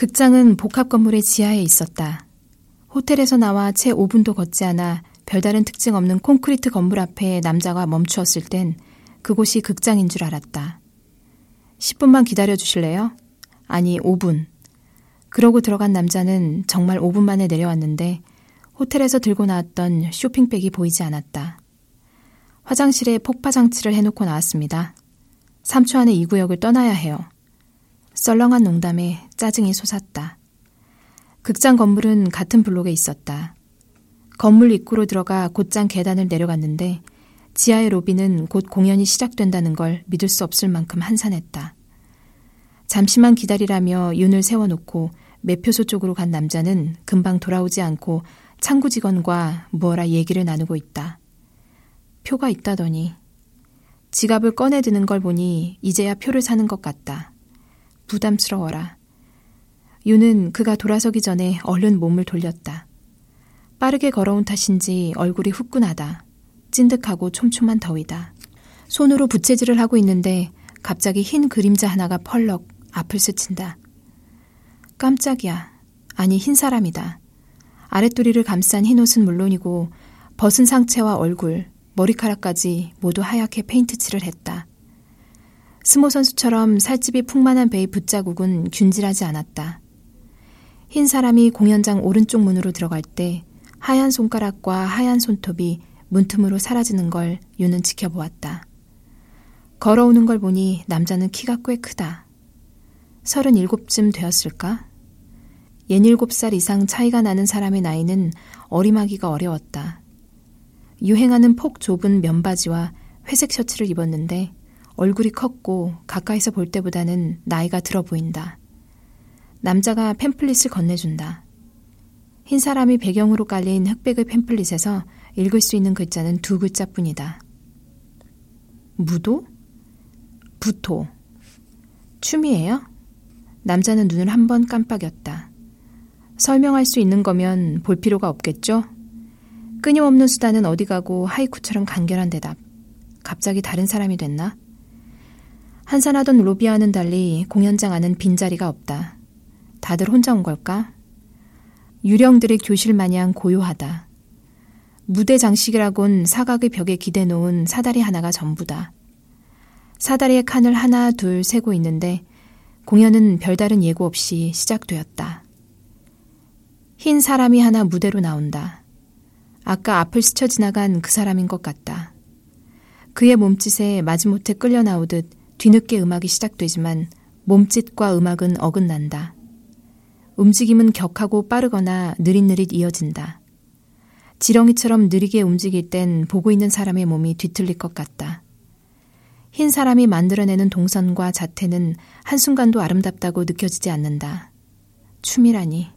극장은 복합 건물의 지하에 있었다. 호텔에서 나와 채 5분도 걷지 않아 별다른 특징 없는 콘크리트 건물 앞에 남자가 멈추었을 땐 그곳이 극장인 줄 알았다. 10분만 기다려 주실래요? 아니, 5분. 그러고 들어간 남자는 정말 5분 만에 내려왔는데 호텔에서 들고 나왔던 쇼핑백이 보이지 않았다. 화장실에 폭파 장치를 해놓고 나왔습니다. 3초 안에 이 구역을 떠나야 해요. 썰렁한 농담에 짜증이 솟았다. 극장 건물은 같은 블록에 있었다. 건물 입구로 들어가 곧장 계단을 내려갔는데 지하의 로비는 곧 공연이 시작된다는 걸 믿을 수 없을 만큼 한산했다. 잠시만 기다리라며 윤을 세워놓고 매표소 쪽으로 간 남자는 금방 돌아오지 않고 창구 직원과 뭐라 얘기를 나누고 있다. 표가 있다더니 지갑을 꺼내드는 걸 보니 이제야 표를 사는 것 같다. 부담스러워라. 유는 그가 돌아서기 전에 얼른 몸을 돌렸다. 빠르게 걸어온 탓인지 얼굴이 후끈하다. 찐득하고 촘촘한 더위다. 손으로 부채질을 하고 있는데 갑자기 흰 그림자 하나가 펄럭 앞을 스친다. 깜짝이야. 아니 흰 사람이다. 아랫도리를 감싼 흰 옷은 물론이고 벗은 상체와 얼굴, 머리카락까지 모두 하얗게 페인트칠을 했다. 스모 선수처럼 살집이 풍만한 배의 붓자국은 균질하지 않았다. 흰 사람이 공연장 오른쪽 문으로 들어갈 때 하얀 손가락과 하얀 손톱이 문틈으로 사라지는 걸 유는 지켜보았다. 걸어오는 걸 보니 남자는 키가 꽤 크다. 서른일곱쯤 되었을까? 예닐곱 살 이상 차이가 나는 사람의 나이는 어림하기가 어려웠다. 유행하는 폭 좁은 면바지와 회색 셔츠를 입었는데 얼굴이 컸고 가까이서 볼 때보다는 나이가 들어 보인다. 남자가 팸플릿을 건네준다. 흰 사람이 배경으로 깔린 흑백의 팸플릿에서 읽을 수 있는 글자는 두 글자뿐이다. 무도? 부토. 춤이에요? 남자는 눈을 한 번 깜빡였다. 설명할 수 있는 거면 볼 필요가 없겠죠? 끊임없는 수다는 어디 가고 하이쿠처럼 간결한 대답. 갑자기 다른 사람이 됐나? 한산하던 로비와는 달리 공연장 안은 빈자리가 없다. 다들 혼자 온 걸까? 유령들의 교실 마냥 고요하다. 무대 장식이라곤 사각의 벽에 기대 놓은 사다리 하나가 전부다. 사다리의 칸을 하나 둘 세고 있는데 공연은 별다른 예고 없이 시작되었다. 흰 사람이 하나 무대로 나온다. 아까 앞을 스쳐 지나간 그 사람인 것 같다. 그의 몸짓에 마지못해 끌려 나오듯 뒤늦게 음악이 시작되지만 몸짓과 음악은 어긋난다. 움직임은 격하고 빠르거나 느릿느릿 이어진다. 지렁이처럼 느리게 움직일 땐 보고 있는 사람의 몸이 뒤틀릴 것 같다. 흰 사람이 만들어내는 동선과 자태는 한순간도 아름답다고 느껴지지 않는다. 춤이라니.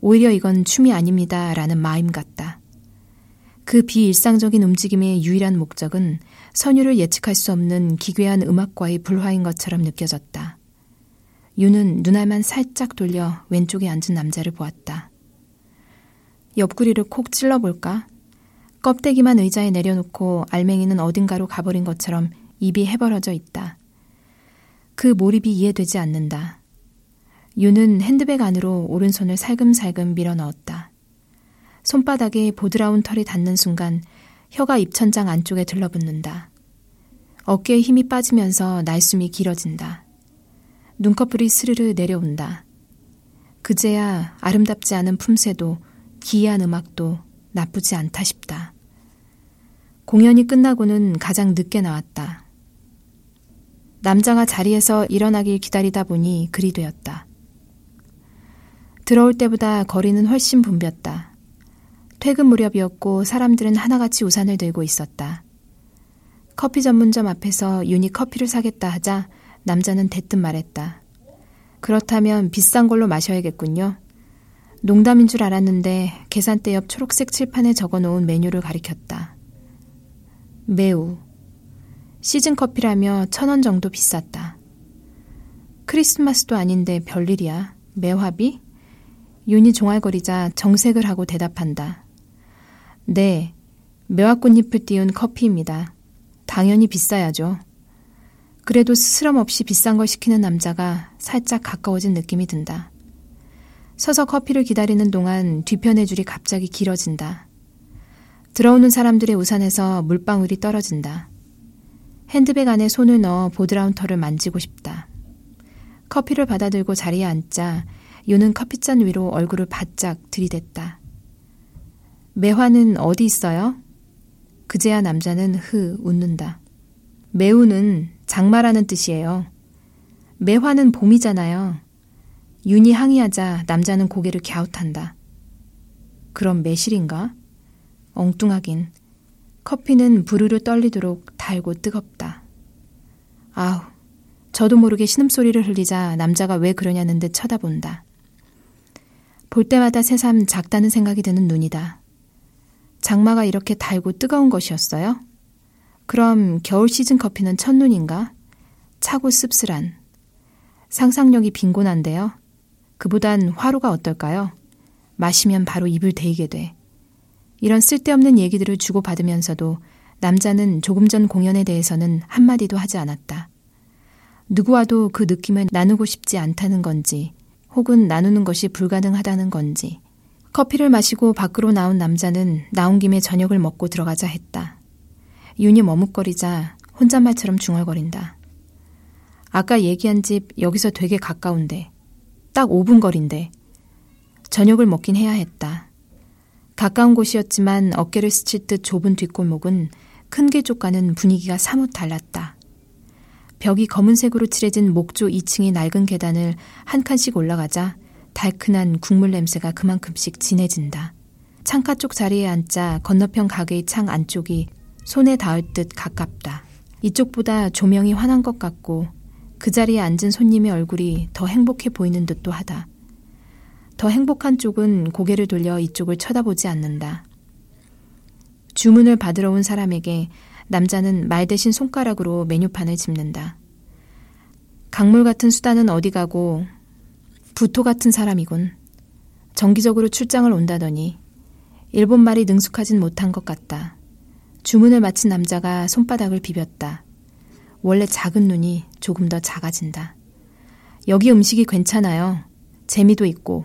오히려 이건 춤이 아닙니다. 라는 마임 같다. 그 비일상적인 움직임의 유일한 목적은 선율을 예측할 수 없는 기괴한 음악과의 불화인 것처럼 느껴졌다. 유는 눈알만 살짝 돌려 왼쪽에 앉은 남자를 보았다. 옆구리를 콕 찔러볼까? 껍데기만 의자에 내려놓고 알맹이는 어딘가로 가버린 것처럼 입이 해벌어져 있다. 그 몰입이 이해되지 않는다. 유는 핸드백 안으로 오른손을 살금살금 밀어 넣었다. 손바닥에 보드라운 털이 닿는 순간 혀가 입천장 안쪽에 들러붙는다. 어깨에 힘이 빠지면서 날숨이 길어진다. 눈꺼풀이 스르르 내려온다. 그제야 아름답지 않은 품새도 기이한 음악도 나쁘지 않다 싶다. 공연이 끝나고는 가장 늦게 나왔다. 남자가 자리에서 일어나길 기다리다 보니 그리 되었다. 들어올 때보다 거리는 훨씬 붐볐다. 퇴근 무렵이었고 사람들은 하나같이 우산을 들고 있었다. 커피 전문점 앞에서 윤이 커피를 사겠다 하자 남자는 대뜸 말했다. 그렇다면 비싼 걸로 마셔야겠군요. 농담인 줄 알았는데 계산대 옆 초록색 칠판에 적어 놓은 메뉴를 가리켰다. 매우. 시즌 커피라며 천 원 정도 비쌌다. 크리스마스도 아닌데 별일이야. 매화비? 윤이 종알거리자 정색을 하고 대답한다. 네, 매화꽃잎을 띄운 커피입니다. 당연히 비싸야죠. 그래도 스스럼 없이 비싼 걸 시키는 남자가 살짝 가까워진 느낌이 든다. 서서 커피를 기다리는 동안 뒤편의 줄이 갑자기 길어진다. 들어오는 사람들의 우산에서 물방울이 떨어진다. 핸드백 안에 손을 넣어 보드라운터를 만지고 싶다. 커피를 받아들고 자리에 앉자 유는 커피잔 위로 얼굴을 바짝 들이댔다. 매화는 어디 있어요? 그제야 남자는 흐 웃는다. 매우는 장마라는 뜻이에요. 매화는 봄이잖아요. 윤이 항의하자 남자는 고개를 갸웃한다. 그럼 매실인가? 엉뚱하긴. 커피는 부르르 떨리도록 달고 뜨겁다. 아우, 저도 모르게 신음소리를 흘리자 남자가 왜 그러냐는 듯 쳐다본다. 볼 때마다 새삼 작다는 생각이 드는 눈이다. 장마가 이렇게 달고 뜨거운 것이었어요? 그럼 겨울 시즌 커피는 첫눈인가? 차고 씁쓸한. 상상력이 빈곤한데요. 그보단 화로가 어떨까요? 마시면 바로 입을 데이게 돼. 이런 쓸데없는 얘기들을 주고받으면서도 남자는 조금 전 공연에 대해서는 한마디도 하지 않았다. 누구와도 그 느낌을 나누고 싶지 않다는 건지, 혹은 나누는 것이 불가능하다는 건지. 커피를 마시고 밖으로 나온 남자는 나온 김에 저녁을 먹고 들어가자 했다. 윤이 머뭇거리자 혼잣말처럼 중얼거린다. 아까 얘기한 집 여기서 되게 가까운데, 딱 5분 거리인데, 저녁을 먹긴 해야 했다. 가까운 곳이었지만 어깨를 스칠 듯 좁은 뒷골목은 큰 길쪽과는 분위기가 사뭇 달랐다. 벽이 검은색으로 칠해진 목조 2층의 낡은 계단을 한 칸씩 올라가자 달큰한 국물 냄새가 그만큼씩 진해진다. 창가 쪽 자리에 앉자 건너편 가게의 창 안쪽이 손에 닿을 듯 가깝다. 이쪽보다 조명이 환한 것 같고 그 자리에 앉은 손님의 얼굴이 더 행복해 보이는 듯도 하다. 더 행복한 쪽은 고개를 돌려 이쪽을 쳐다보지 않는다. 주문을 받으러 온 사람에게 남자는 말 대신 손가락으로 메뉴판을 짚는다. 강물 같은 수단은 어디 가고 부토 같은 사람이군. 정기적으로 출장을 온다더니 일본 말이 능숙하진 못한 것 같다. 주문을 마친 남자가 손바닥을 비볐다. 원래 작은 눈이 조금 더 작아진다. 여기 음식이 괜찮아요. 재미도 있고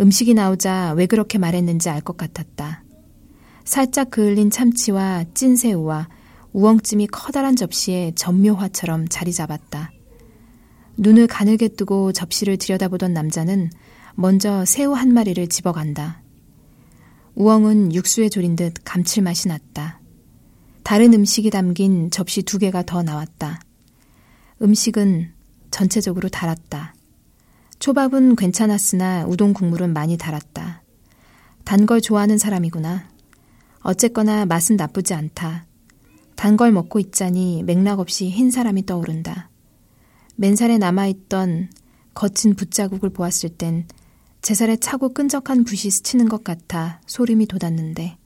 음식이 나오자 왜 그렇게 말했는지 알 것 같았다. 살짝 그을린 참치와 찐새우와 우엉찜이 커다란 접시에 전묘화처럼 자리 잡았다. 눈을 가늘게 뜨고 접시를 들여다보던 남자는 먼저 새우 한 마리를 집어간다. 우엉은 육수에 졸인 듯 감칠맛이 났다. 다른 음식이 담긴 접시 두 개가 더 나왔다. 음식은 전체적으로 달았다. 초밥은 괜찮았으나 우동 국물은 많이 달았다. 단 걸 좋아하는 사람이구나. 어쨌거나 맛은 나쁘지 않다. 단 걸 먹고 있자니 맥락 없이 흰 사람이 떠오른다. 맨살에 남아있던 거친 붓자국을 보았을 땐 제 살에 차고 끈적한 붓이 스치는 것 같아 소름이 돋았는데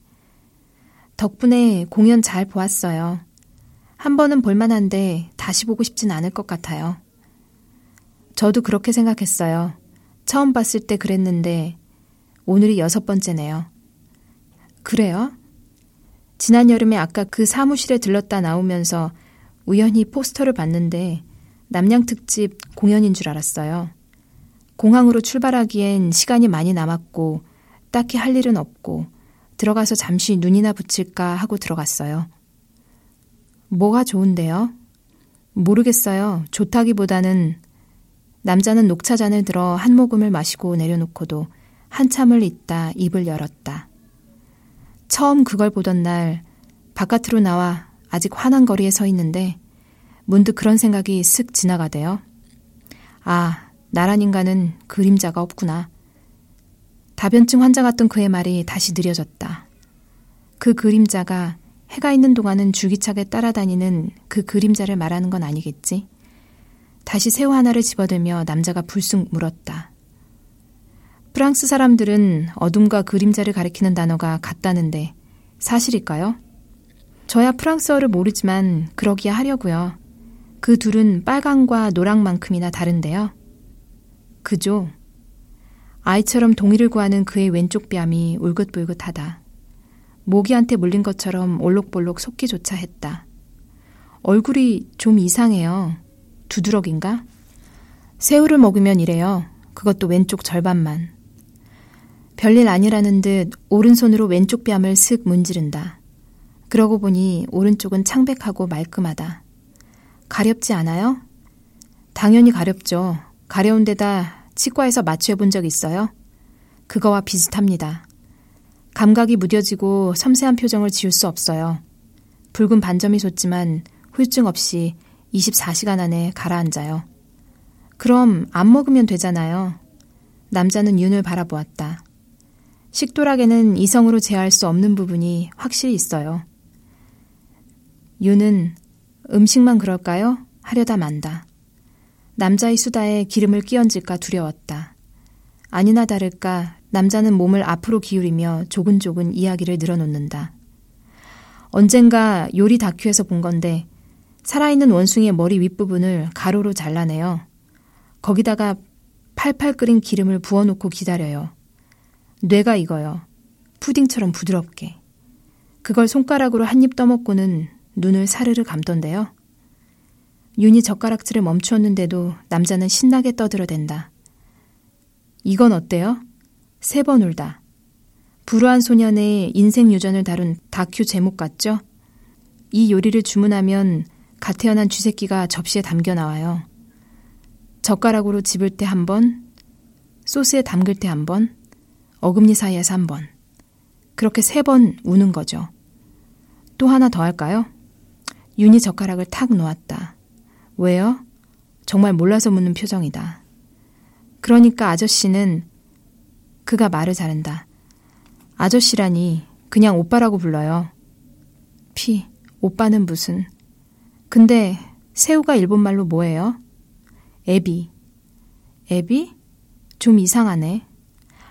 덕분에 공연 잘 보았어요. 한 번은 볼만한데 다시 보고 싶진 않을 것 같아요. 저도 그렇게 생각했어요. 처음 봤을 때 그랬는데 오늘이 여섯 번째네요. 그래요? 지난 여름에 아까 그 사무실에 들렀다 나오면서 우연히 포스터를 봤는데 남양 특집 공연인 줄 알았어요. 공항으로 출발하기엔 시간이 많이 남았고 딱히 할 일은 없고 들어가서 잠시 눈이나 붙일까 하고 들어갔어요. 뭐가 좋은데요? 모르겠어요. 좋다기보다는 남자는 녹차잔을 들어 한 모금을 마시고 내려놓고도 한참을 있다 입을 열었다. 처음 그걸 보던 날 바깥으로 나와 아직 환한 거리에 서 있는데 문득 그런 생각이 쓱 지나가대요. 아, 나란 인간은 그림자가 없구나. 다변증 환자 같던 그의 말이 다시 느려졌다. 그 그림자가 해가 있는 동안은 줄기차게 따라다니는 그 그림자를 말하는 건 아니겠지? 다시 새우 하나를 집어들며 남자가 불쑥 물었다. 프랑스 사람들은 어둠과 그림자를 가리키는 단어가 같다는데 사실일까요? 저야 프랑스어를 모르지만 그러기야 하려고요. 그 둘은 빨강과 노랑만큼이나 다른데요. 그죠? 아이처럼 동의를 구하는 그의 왼쪽 뺨이 울긋불긋하다. 모기한테 물린 것처럼 올록볼록 속기조차 했다. 얼굴이 좀 이상해요. 두드럭인가? 새우를 먹으면 이래요. 그것도 왼쪽 절반만. 별일 아니라는 듯 오른손으로 왼쪽 뺨을 슥 문지른다. 그러고 보니 오른쪽은 창백하고 말끔하다. 가렵지 않아요? 당연히 가렵죠. 가려운 데다 치과에서 마취해 본 적 있어요? 그거와 비슷합니다. 감각이 무뎌지고 섬세한 표정을 지울 수 없어요. 붉은 반점이 솟지만 후유증 없이 24시간 안에 가라앉아요. 그럼 안 먹으면 되잖아요. 남자는 윤을 바라보았다. 식도락에는 이성으로 제어할 수 없는 부분이 확실히 있어요. 윤은 음식만 그럴까요? 하려다 만다. 남자의 수다에 기름을 끼얹을까 두려웠다. 아니나 다를까 남자는 몸을 앞으로 기울이며 조근조근 이야기를 늘어놓는다. 언젠가 요리 다큐에서 본 건데 살아있는 원숭이의 머리 윗부분을 가로로 잘라내요. 거기다가 팔팔 끓인 기름을 부어놓고 기다려요. 뇌가 익어요. 푸딩처럼 부드럽게. 그걸 손가락으로 한 입 떠먹고는 눈을 사르르 감던데요. 윤이 젓가락질을 멈추었는데도 남자는 신나게 떠들어댄다. 이건 어때요? 세 번 울다. 불우한 소년의 인생 유전을 다룬 다큐 제목 같죠? 이 요리를 주문하면 갓 태어난 쥐새끼가 접시에 담겨 나와요. 젓가락으로 집을 때 한 번, 소스에 담글 때 한 번, 어금니 사이에서 한 번. 그렇게 세 번 우는 거죠. 또 하나 더 할까요? 윤이 젓가락을 탁 놓았다. 왜요? 정말 몰라서 묻는 표정이다. 그러니까 아저씨는 그가 말을 자른다. 아저씨라니 그냥 오빠라고 불러요. 피, 오빠는 무슨. 근데 새우가 일본말로 뭐예요? 애비. 애비? 좀 이상하네.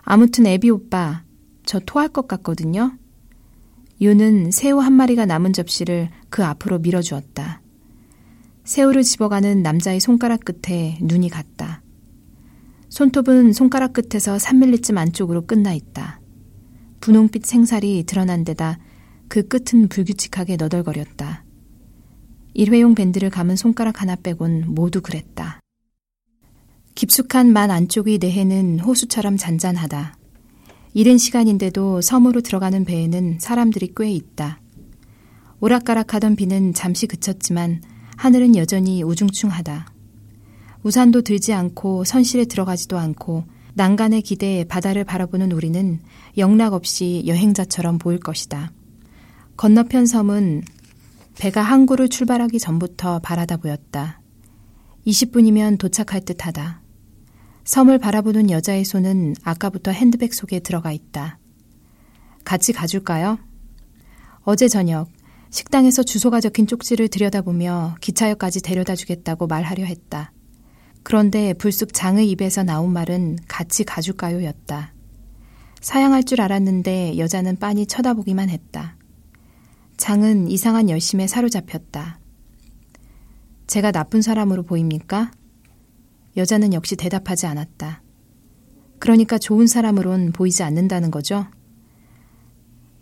아무튼 애비 오빠, 저 토할 것 같거든요. 유는 새우 한 마리가 남은 접시를 그 앞으로 밀어주었다. 새우를 집어가는 남자의 손가락 끝에 눈이 갔다. 손톱은 손가락 끝에서 3밀리쯤 안쪽으로 끝나 있다. 분홍빛 생살이 드러난 데다 그 끝은 불규칙하게 너덜거렸다. 일회용 밴드를 감은 손가락 하나 빼곤 모두 그랬다. 깊숙한 만 안쪽의 내해는 호수처럼 잔잔하다. 이른 시간인데도 섬으로 들어가는 배에는 사람들이 꽤 있다. 오락가락하던 비는 잠시 그쳤지만 하늘은 여전히 우중충하다. 우산도 들지 않고 선실에 들어가지도 않고 난간의 기대에 바다를 바라보는 우리는 영락 없이 여행자처럼 보일 것이다. 건너편 섬은 배가 항구를 출발하기 전부터 바라다 보였다. 20분이면 도착할 듯 하다. 섬을 바라보는 여자의 손은 아까부터 핸드백 속에 들어가 있다. 같이 가줄까요? 어제 저녁 식당에서 주소가 적힌 쪽지를 들여다보며 기차역까지 데려다 주겠다고 말하려 했다. 그런데 불쑥 장의 입에서 나온 말은 같이 가줄까요? 였다. 사양할 줄 알았는데 여자는 빤히 쳐다보기만 했다. 장은 이상한 열심에 사로잡혔다. 제가 나쁜 사람으로 보입니까? 여자는 역시 대답하지 않았다. 그러니까 좋은 사람으론 보이지 않는다는 거죠?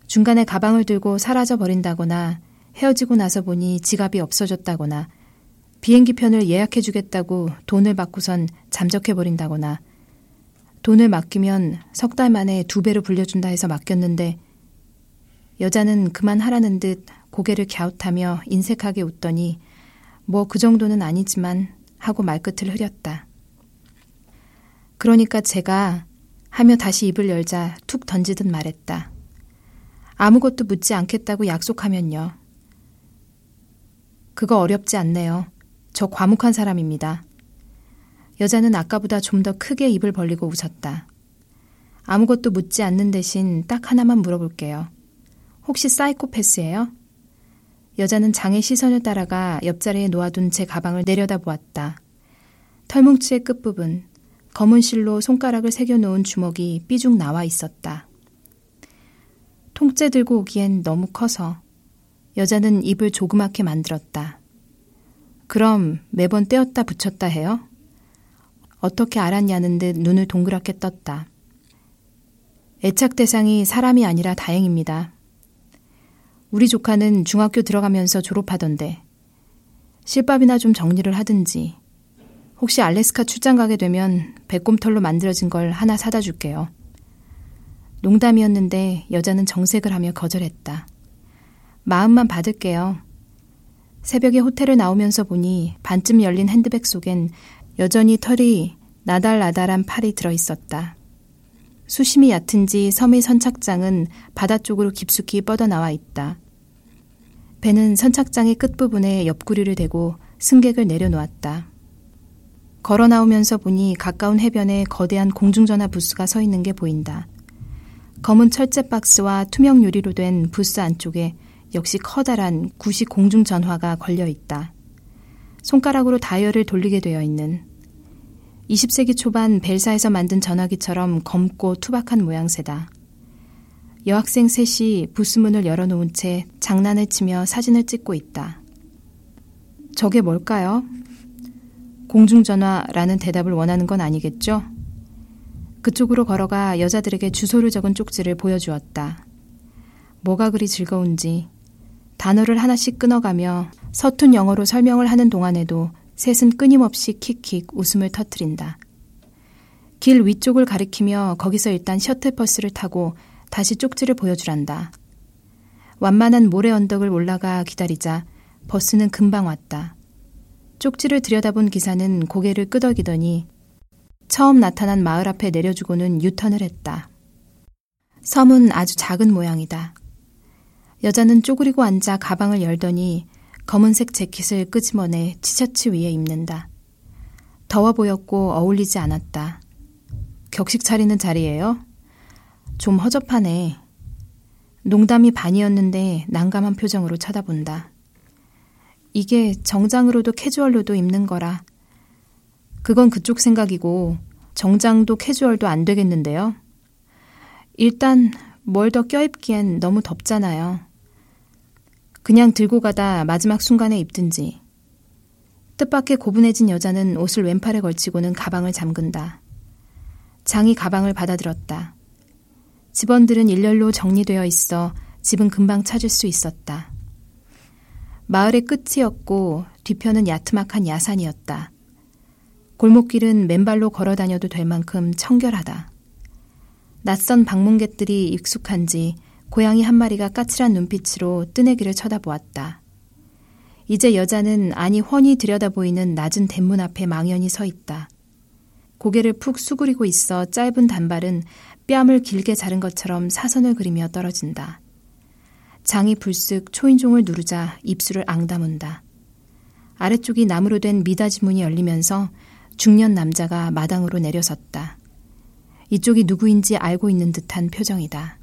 중간에 가방을 들고 사라져 버린다거나 헤어지고 나서 보니 지갑이 없어졌다거나 비행기 편을 예약해 주겠다고 돈을 받고선 잠적해 버린다거나 돈을 맡기면 석 달 만에 두 배로 불려준다 해서 맡겼는데 여자는 그만 하라는 듯 고개를 갸웃하며 인색하게 웃더니 뭐 그 정도는 아니지만 하고 말끝을 흐렸다. 그러니까 제가 하며 다시 입을 열자 툭 던지듯 말했다. 아무것도 묻지 않겠다고 약속하면요. 그거 어렵지 않네요. 저 과묵한 사람입니다. 여자는 아까보다 좀 더 크게 입을 벌리고 웃었다. 아무것도 묻지 않는 대신 딱 하나만 물어볼게요. 혹시 사이코패스예요? 여자는 장의 시선을 따라가 옆자리에 놓아둔 제 가방을 내려다보았다. 털뭉치의 끝부분, 검은 실로 손가락을 새겨놓은 주먹이 삐죽 나와 있었다. 통째 들고 오기엔 너무 커서 여자는 입을 조그맣게 만들었다. 그럼 매번 떼었다 붙였다 해요? 어떻게 알았냐는 듯 눈을 동그랗게 떴다. 애착 대상이 사람이 아니라 다행입니다. 우리 조카는 중학교 들어가면서 졸업하던데 실밥이나 좀 정리를 하든지 혹시 알래스카 출장 가게 되면 배꼽털로 만들어진 걸 하나 사다 줄게요. 농담이었는데 여자는 정색을 하며 거절했다. 마음만 받을게요. 새벽에 호텔을 나오면서 보니 반쯤 열린 핸드백 속엔 여전히 털이 나달나달한 팔이 들어 있었다. 수심이 얕은지 섬의 선착장은 바다 쪽으로 깊숙이 뻗어나와 있다. 배는 선착장의 끝부분에 옆구리를 대고 승객을 내려놓았다. 걸어 나오면서 보니 가까운 해변에 거대한 공중전화 부스가 서 있는 게 보인다. 검은 철제 박스와 투명 유리로 된 부스 안쪽에 역시 커다란 구식 공중전화가 걸려 있다. 손가락으로 다이얼을 돌리게 되어 있는 20세기 초반 벨사에서 만든 전화기처럼 검고 투박한 모양새다. 여학생 셋이 부스 문을 열어놓은 채 장난을 치며 사진을 찍고 있다. 저게 뭘까요? 공중전화라는 대답을 원하는 건 아니겠죠? 그쪽으로 걸어가 여자들에게 주소를 적은 쪽지를 보여주었다. 뭐가 그리 즐거운지 단어를 하나씩 끊어가며 서툰 영어로 설명을 하는 동안에도 셋은 끊임없이 킥킥 웃음을 터뜨린다. 길 위쪽을 가리키며 거기서 일단 셔틀버스를 타고 다시 쪽지를 보여주란다. 완만한 모래 언덕을 올라가 기다리자 버스는 금방 왔다. 쪽지를 들여다본 기사는 고개를 끄덕이더니 처음 나타난 마을 앞에 내려주고는 유턴을 했다. 섬은 아주 작은 모양이다. 여자는 쪼그리고 앉아 가방을 열더니 검은색 재킷을 끄집어내 티셔츠 위에 입는다. 더워 보였고 어울리지 않았다. 격식 차리는 자리예요? 좀 허접하네. 농담이 반이었는데 난감한 표정으로 쳐다본다. 이게 정장으로도 캐주얼로도 입는 거라. 그건 그쪽 생각이고 정장도 캐주얼도 안 되겠는데요. 일단 뭘 더 껴입기엔 너무 덥잖아요. 그냥 들고 가다 마지막 순간에 입든지. 뜻밖의 고분해진 여자는 옷을 왼팔에 걸치고는 가방을 잠근다. 장이 가방을 받아들었다. 집원들은 일렬로 정리되어 있어 집은 금방 찾을 수 있었다. 마을의 끝이었고 뒤편은 야트막한 야산이었다. 골목길은 맨발로 걸어 다녀도 될 만큼 청결하다. 낯선 방문객들이 익숙한지 고양이 한 마리가 까칠한 눈빛으로 뜨내기를 쳐다보았다. 이제 여자는 아니 훤히 들여다 보이는 낮은 대문 앞에 망연히 서 있다. 고개를 푹 수그리고 있어 짧은 단발은 뺨을 길게 자른 것처럼 사선을 그리며 떨어진다. 장이 불쑥 초인종을 누르자 입술을 앙다문다. 아래쪽이 나무로 된 미닫이 문이 열리면서 중년 남자가 마당으로 내려섰다. 이쪽이 누구인지 알고 있는 듯한 표정이다.